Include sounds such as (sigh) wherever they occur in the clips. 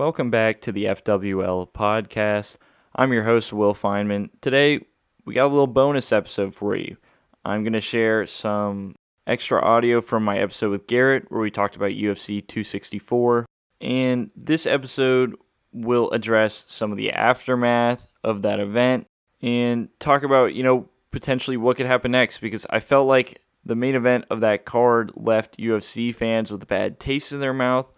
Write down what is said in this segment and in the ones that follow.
Welcome back to the FWL podcast. I'm your host, Will Feynman. Today, we got a little bonus episode for you. I'm going to share some extra audio from my episode with Garrett, where we talked about UFC 264. And this episode will address some of the aftermath of that event and talk about, you know, potentially what could happen next because I felt like the main event of that card left UFC fans with a bad taste in their mouth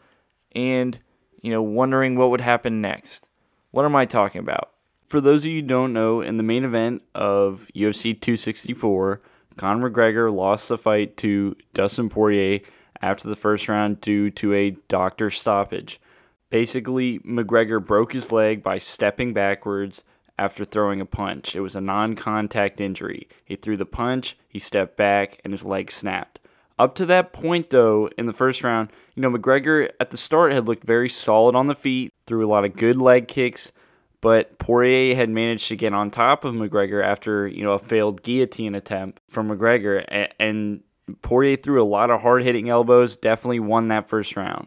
and, you know, wondering what would happen next. What am I talking about? For those of you don't know, in the main event of UFC 264, Conor McGregor lost the fight to Dustin Poirier after the first round due to a doctor stoppage. Basically, McGregor broke his leg by stepping backwards after throwing a punch. It was a non contact injury. He threw the punch, he stepped back, and his leg snapped. Up to that point, though, in the first round, you know, McGregor at the start had looked very solid on the feet, threw a lot of good leg kicks, but Poirier had managed to get on top of McGregor after, you know, a failed guillotine attempt from McGregor. And Poirier threw a lot of hard hitting elbows, definitely won that first round.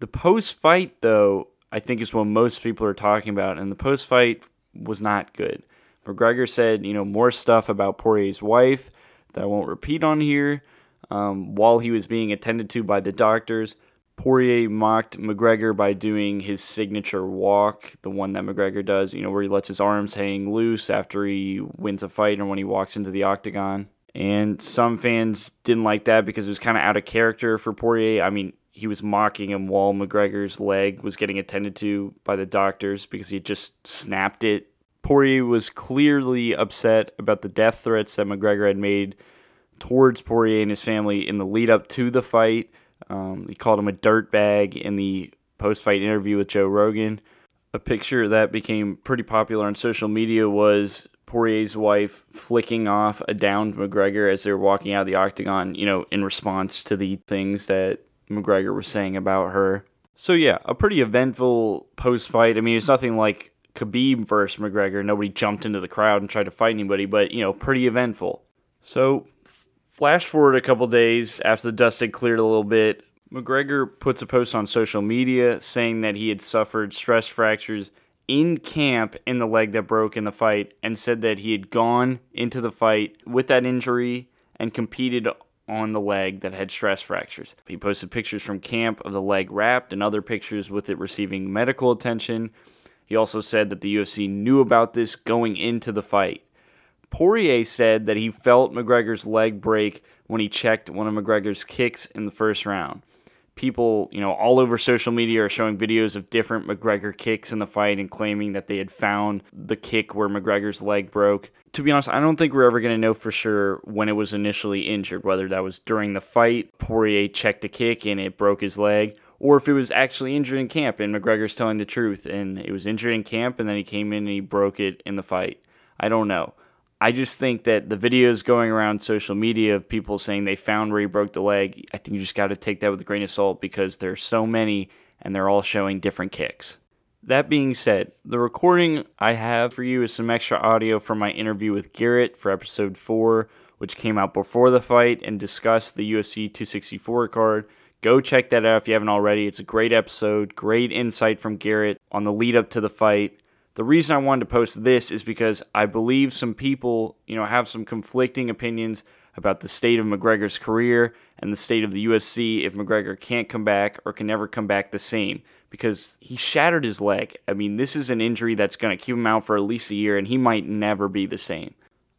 The post fight, though, I think is what most people are talking about. And the post fight was not good. McGregor said, you know, more stuff about Poirier's wife that I won't repeat on here. Um, while he was being attended to by the doctors, Poirier mocked McGregor by doing his signature walk, the one that McGregor does, you know, where he lets his arms hang loose after he wins a fight and when he walks into the octagon. And some fans didn't like that because it was kind of out of character for Poirier. I mean, he was mocking him while McGregor's leg was getting attended to by the doctors because he just snapped it. Poirier was clearly upset about the death threats that McGregor had made towards Poirier and his family in the lead up to the fight. Um, he called him a dirtbag in the post fight interview with Joe Rogan. A picture that became pretty popular on social media was Poirier's wife flicking off a downed McGregor as they were walking out of the octagon, you know, in response to the things that McGregor was saying about her. So, yeah, a pretty eventful post fight. I mean, it's nothing like Khabib versus McGregor. Nobody jumped into the crowd and tried to fight anybody, but, you know, pretty eventful. So, flash forward a couple days after the dust had cleared a little bit. McGregor puts a post on social media saying that he had suffered stress fractures in camp in the leg that broke in the fight and said that he had gone into the fight with that injury and competed on the leg that had stress fractures. He posted pictures from camp of the leg wrapped and other pictures with it receiving medical attention. He also said that the UFC knew about this going into the fight. Poirier said that he felt McGregor's leg break when he checked one of McGregor's kicks in the first round people, you know, all over social media are showing videos of different McGregor kicks in the fight and claiming that they had found the kick where McGregor's leg broke. To be honest, I don't think we're ever going to know for sure when it was initially injured, whether that was during the fight, Poirier checked a kick and it broke his leg, or if it was actually injured in camp and McGregor's telling the truth and it was injured in camp and then he came in and he broke it in the fight. I don't know. I just think that the videos going around social media of people saying they found where he broke the leg, I think you just got to take that with a grain of salt because there's so many and they're all showing different kicks. That being said, the recording I have for you is some extra audio from my interview with Garrett for episode 4, which came out before the fight and discussed the UFC 264 card. Go check that out if you haven't already. It's a great episode, great insight from Garrett on the lead up to the fight the reason I wanted to post this is because I believe some people, you know, have some conflicting opinions about the state of McGregor's career and the state of the UFC if McGregor can't come back or can never come back the same because he shattered his leg. I mean, this is an injury that's going to keep him out for at least a year and he might never be the same.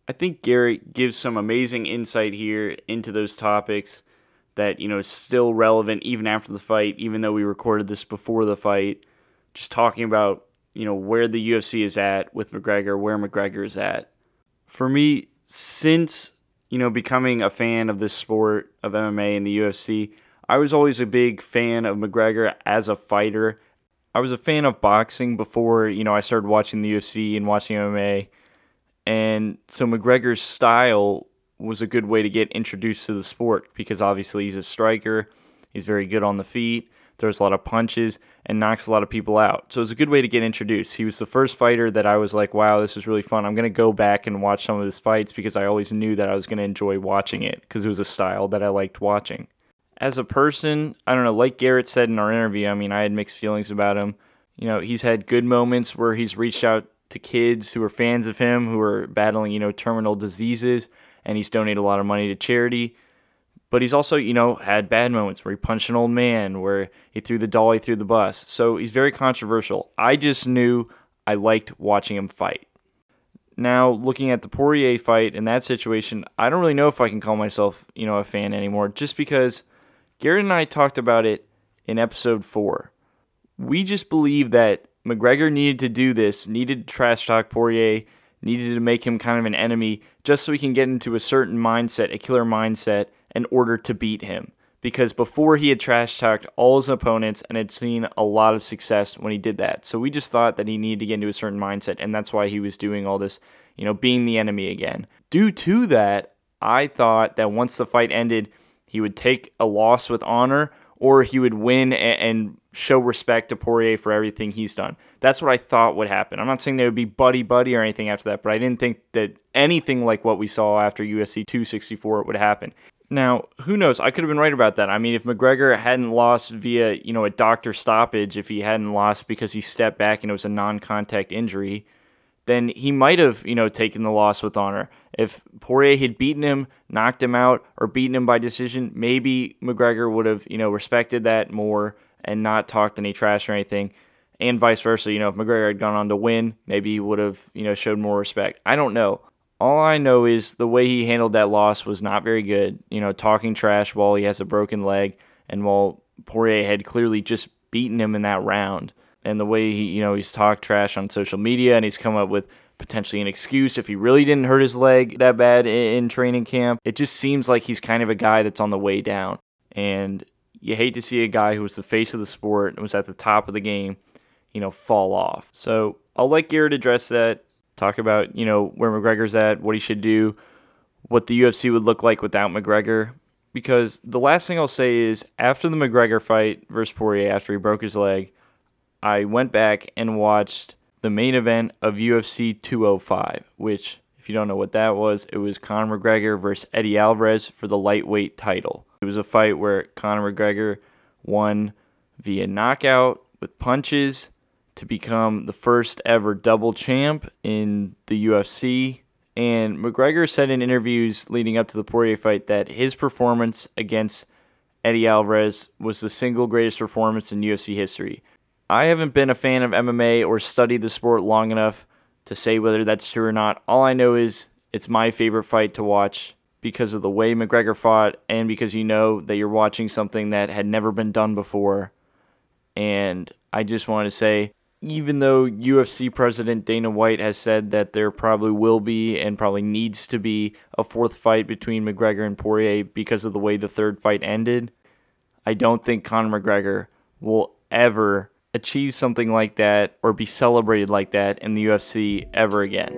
I think Gary gives some amazing insight here into those topics that, you know, is still relevant even after the fight, even though we recorded this before the fight. Just talking about you know, where the UFC is at with McGregor, where McGregor is at. For me, since, you know, becoming a fan of this sport of MMA and the UFC, I was always a big fan of McGregor as a fighter. I was a fan of boxing before, you know, I started watching the UFC and watching MMA. And so McGregor's style was a good way to get introduced to the sport because obviously he's a striker. He's very good on the feet throws a lot of punches, and knocks a lot of people out. So it was a good way to get introduced. He was the first fighter that I was like, wow, this is really fun. I'm going to go back and watch some of his fights because I always knew that I was going to enjoy watching it because it was a style that I liked watching. As a person, I don't know, like Garrett said in our interview, I mean, I had mixed feelings about him. You know, he's had good moments where he's reached out to kids who are fans of him who are battling, you know, terminal diseases, and he's donated a lot of money to charity. But he's also, you know, had bad moments where he punched an old man, where he threw the dolly through the bus. So he's very controversial. I just knew I liked watching him fight. Now, looking at the Poirier fight in that situation, I don't really know if I can call myself, you know, a fan anymore, just because Garrett and I talked about it in episode four. We just believe that McGregor needed to do this, needed to trash talk Poirier, needed to make him kind of an enemy, just so he can get into a certain mindset, a killer mindset, in order to beat him. Because before he had trash talked all his opponents and had seen a lot of success when he did that. So we just thought that he needed to get into a certain mindset, and that's why he was doing all this, you know, being the enemy again. Due to that, I thought that once the fight ended, he would take a loss with honor or he would win and, show respect to Poirier for everything he's done. That's what I thought would happen. I'm not saying they would be buddy buddy or anything after that, but I didn't think that anything like what we saw after UFC 264 would happen. Now, who knows? I could have been right about that. I mean, if McGregor hadn't lost via, you know, a doctor stoppage, if he hadn't lost because he stepped back and it was a non-contact injury, then he might have, you know, taken the loss with honor. If Poirier had beaten him, knocked him out, or beaten him by decision, maybe McGregor would have, you know, respected that more and not talked any trash or anything. And vice versa, you know, if McGregor had gone on to win, maybe he would have, you know, showed more respect. I don't know. All I know is the way he handled that loss was not very good. You know, talking trash while he has a broken leg and while Poirier had clearly just beaten him in that round. And the way he, you know, he's talked trash on social media and he's come up with potentially an excuse if he really didn't hurt his leg that bad in training camp. It just seems like he's kind of a guy that's on the way down. And you hate to see a guy who was the face of the sport and was at the top of the game, you know, fall off. So I'll let Garrett address that talk about, you know, where McGregor's at, what he should do, what the UFC would look like without McGregor. Because the last thing I'll say is after the McGregor fight versus Poirier, after he broke his leg, I went back and watched the main event of UFC 205, which, if you don't know what that was, it was Conor McGregor versus Eddie Alvarez for the lightweight title. It was a fight where Conor McGregor won via knockout with punches to become the first ever double champ in the UFC. And McGregor said in interviews leading up to the Poirier fight that his performance against Eddie Alvarez was the single greatest performance in UFC history. I haven't been a fan of MMA or studied the sport long enough to say whether that's true or not. All I know is it's my favorite fight to watch because of the way McGregor fought and because you know that you're watching something that had never been done before. And I just want to say even though UFC president Dana White has said that there probably will be and probably needs to be a fourth fight between McGregor and Poirier because of the way the third fight ended, I don't think Conor McGregor will ever achieve something like that or be celebrated like that in the UFC ever again.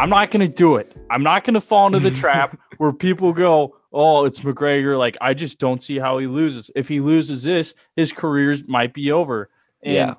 I'm not going to do it. I'm not going to fall into the trap (laughs) where people go, oh, it's McGregor. Like, I just don't see how he loses. If he loses this, his careers might be over. And yeah.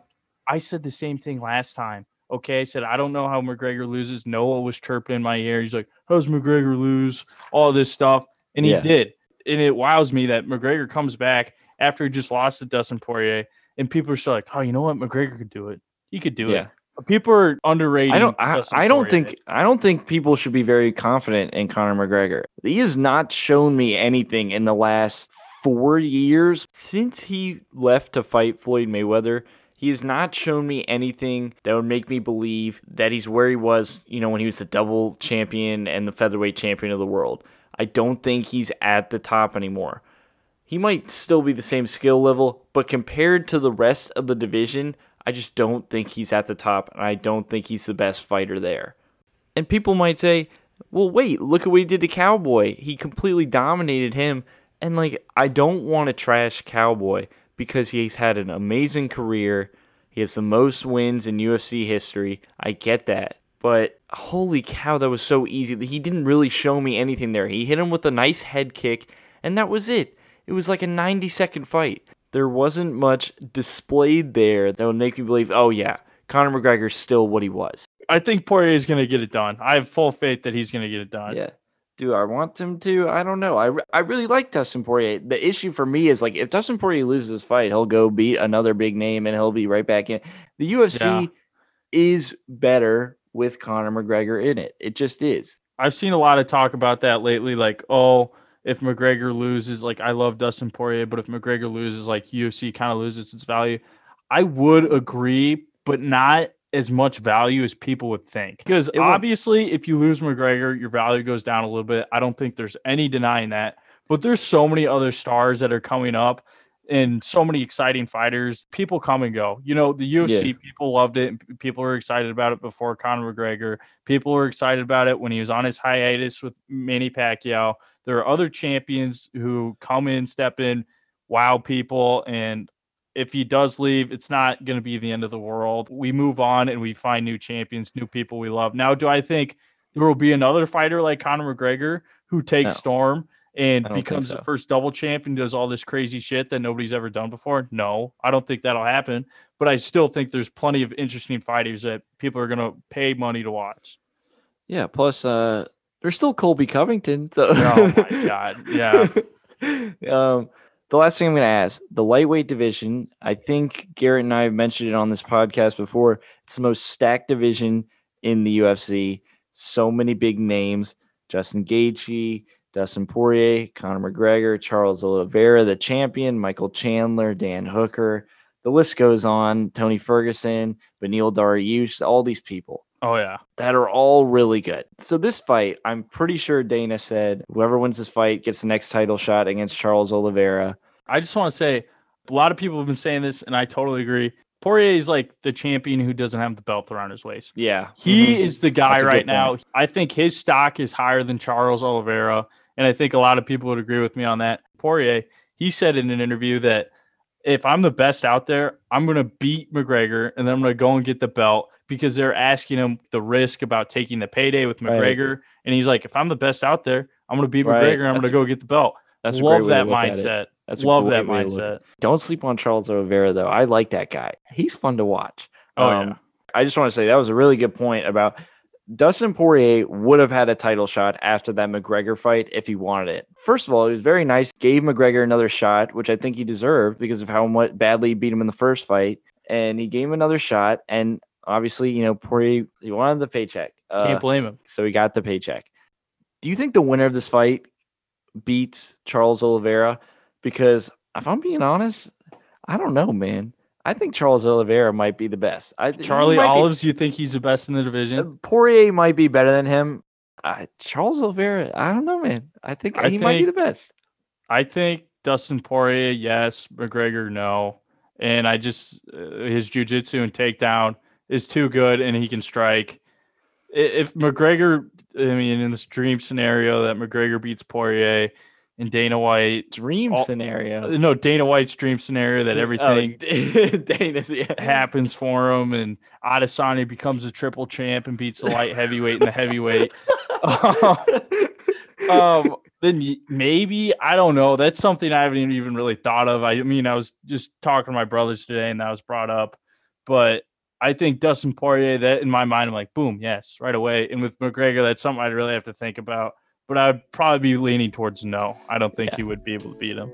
I said the same thing last time. Okay. I said, I don't know how McGregor loses. Noah was chirping in my ear. He's like, how's McGregor lose? All this stuff. And he yeah. did. And it wows me that McGregor comes back after he just lost to Dustin Poirier. And people are still like, oh, you know what? McGregor could do it. He could do yeah. it. People are underrated. I don't. I, I, don't think. I don't think people should be very confident in Conor McGregor. He has not shown me anything in the last four years since he left to fight Floyd Mayweather. He has not shown me anything that would make me believe that he's where he was, you know, when he was the double champion and the featherweight champion of the world. I don't think he's at the top anymore. He might still be the same skill level, but compared to the rest of the division, I just don't think he's at the top, and I don't think he's the best fighter there. And people might say, well, wait, look at what he did to Cowboy. He completely dominated him. And, like, I don't want to trash Cowboy because he's had an amazing career. He has the most wins in UFC history. I get that. But holy cow, that was so easy. He didn't really show me anything there. He hit him with a nice head kick, and that was it. It was like a 90 second fight there wasn't much displayed there that would make me believe, oh yeah, Conor McGregor's still what he was. I think Poirier is going to get it done. I have full faith that he's going to get it done. Yeah. Do I want him to? I don't know. I, I really like Dustin Poirier. The issue for me is like if Dustin Poirier loses his fight, he'll go beat another big name and he'll be right back in. The UFC yeah. is better with Conor McGregor in it. It just is. I've seen a lot of talk about that lately. Like, oh, if McGregor loses, like I love Dustin Poirier, but if McGregor loses, like UFC kind of loses its value. I would agree, but not as much value as people would think. Because obviously, if you lose McGregor, your value goes down a little bit. I don't think there's any denying that. But there's so many other stars that are coming up and so many exciting fighters. People come and go. You know, the UFC, yeah. people loved it. People were excited about it before Conor McGregor. People were excited about it when he was on his hiatus with Manny Pacquiao. There are other champions who come in, step in, wow people. And if he does leave, it's not going to be the end of the world. We move on and we find new champions, new people we love. Now, do I think there will be another fighter like Conor McGregor who takes no. Storm and becomes so. the first double champion, does all this crazy shit that nobody's ever done before? No, I don't think that'll happen. But I still think there's plenty of interesting fighters that people are going to pay money to watch. Yeah. Plus, uh, there's still Colby Covington. So. oh my (laughs) god. Yeah. um, the last thing I'm going to ask the lightweight division. I think Garrett and I have mentioned it on this podcast before. It's the most stacked division in the UFC. So many big names Justin Gaethje, Dustin Poirier, Conor McGregor, Charles Oliveira, the champion, Michael Chandler, Dan Hooker. The list goes on. Tony Ferguson, Beneil Dariush, all these people. Oh yeah, that are all really good. So this fight, I'm pretty sure Dana said whoever wins this fight gets the next title shot against Charles Oliveira. I just want to say a lot of people have been saying this, and I totally agree. Poirier is like the champion who doesn't have the belt around his waist. Yeah, he mm-hmm. is the guy right now. I think his stock is higher than Charles Oliveira, and I think a lot of people would agree with me on that. Poirier, he said in an interview that if I'm the best out there, I'm going to beat McGregor and then I'm going to go and get the belt because they're asking him the risk about taking the payday with McGregor. Right. And he's like, if I'm the best out there, I'm going to beat right. McGregor. I'm going to go get the belt. That's love that mindset. That's love that mindset. Don't sleep on Charles Oliveira though. I like that guy. He's fun to watch. Oh um, yeah. I just want to say that was a really good point about Dustin Poirier would have had a title shot after that McGregor fight if he wanted it. First of all, he was very nice, gave McGregor another shot, which I think he deserved because of how much badly he beat him in the first fight. And he gave him another shot. And obviously, you know, Poirier, he wanted the paycheck. Uh, Can't blame him. So he got the paycheck. Do you think the winner of this fight beats Charles Oliveira? Because if I'm being honest, I don't know, man. I think Charles Oliveira might be the best. I, Charlie Olives, be, you think he's the best in the division? Uh, Poirier might be better than him. Uh, Charles Oliveira, I don't know, man. I think I he think, might be the best. I think Dustin Poirier, yes. McGregor, no. And I just uh, his jujitsu and takedown is too good, and he can strike. If McGregor, I mean, in this dream scenario that McGregor beats Poirier, and Dana White dream all, scenario. No, Dana White's dream scenario that oh, everything (laughs) oh, Dana's, yeah. happens for him, and Adesanya becomes a triple champ and beats the light heavyweight and the heavyweight. (laughs) um, then maybe I don't know. That's something I haven't even really thought of. I mean, I was just talking to my brothers today, and that was brought up. But I think Dustin Poirier, that in my mind, I'm like, boom, yes, right away. And with McGregor, that's something I'd really have to think about but I'd probably be leaning towards no. I don't think yeah. he would be able to beat him.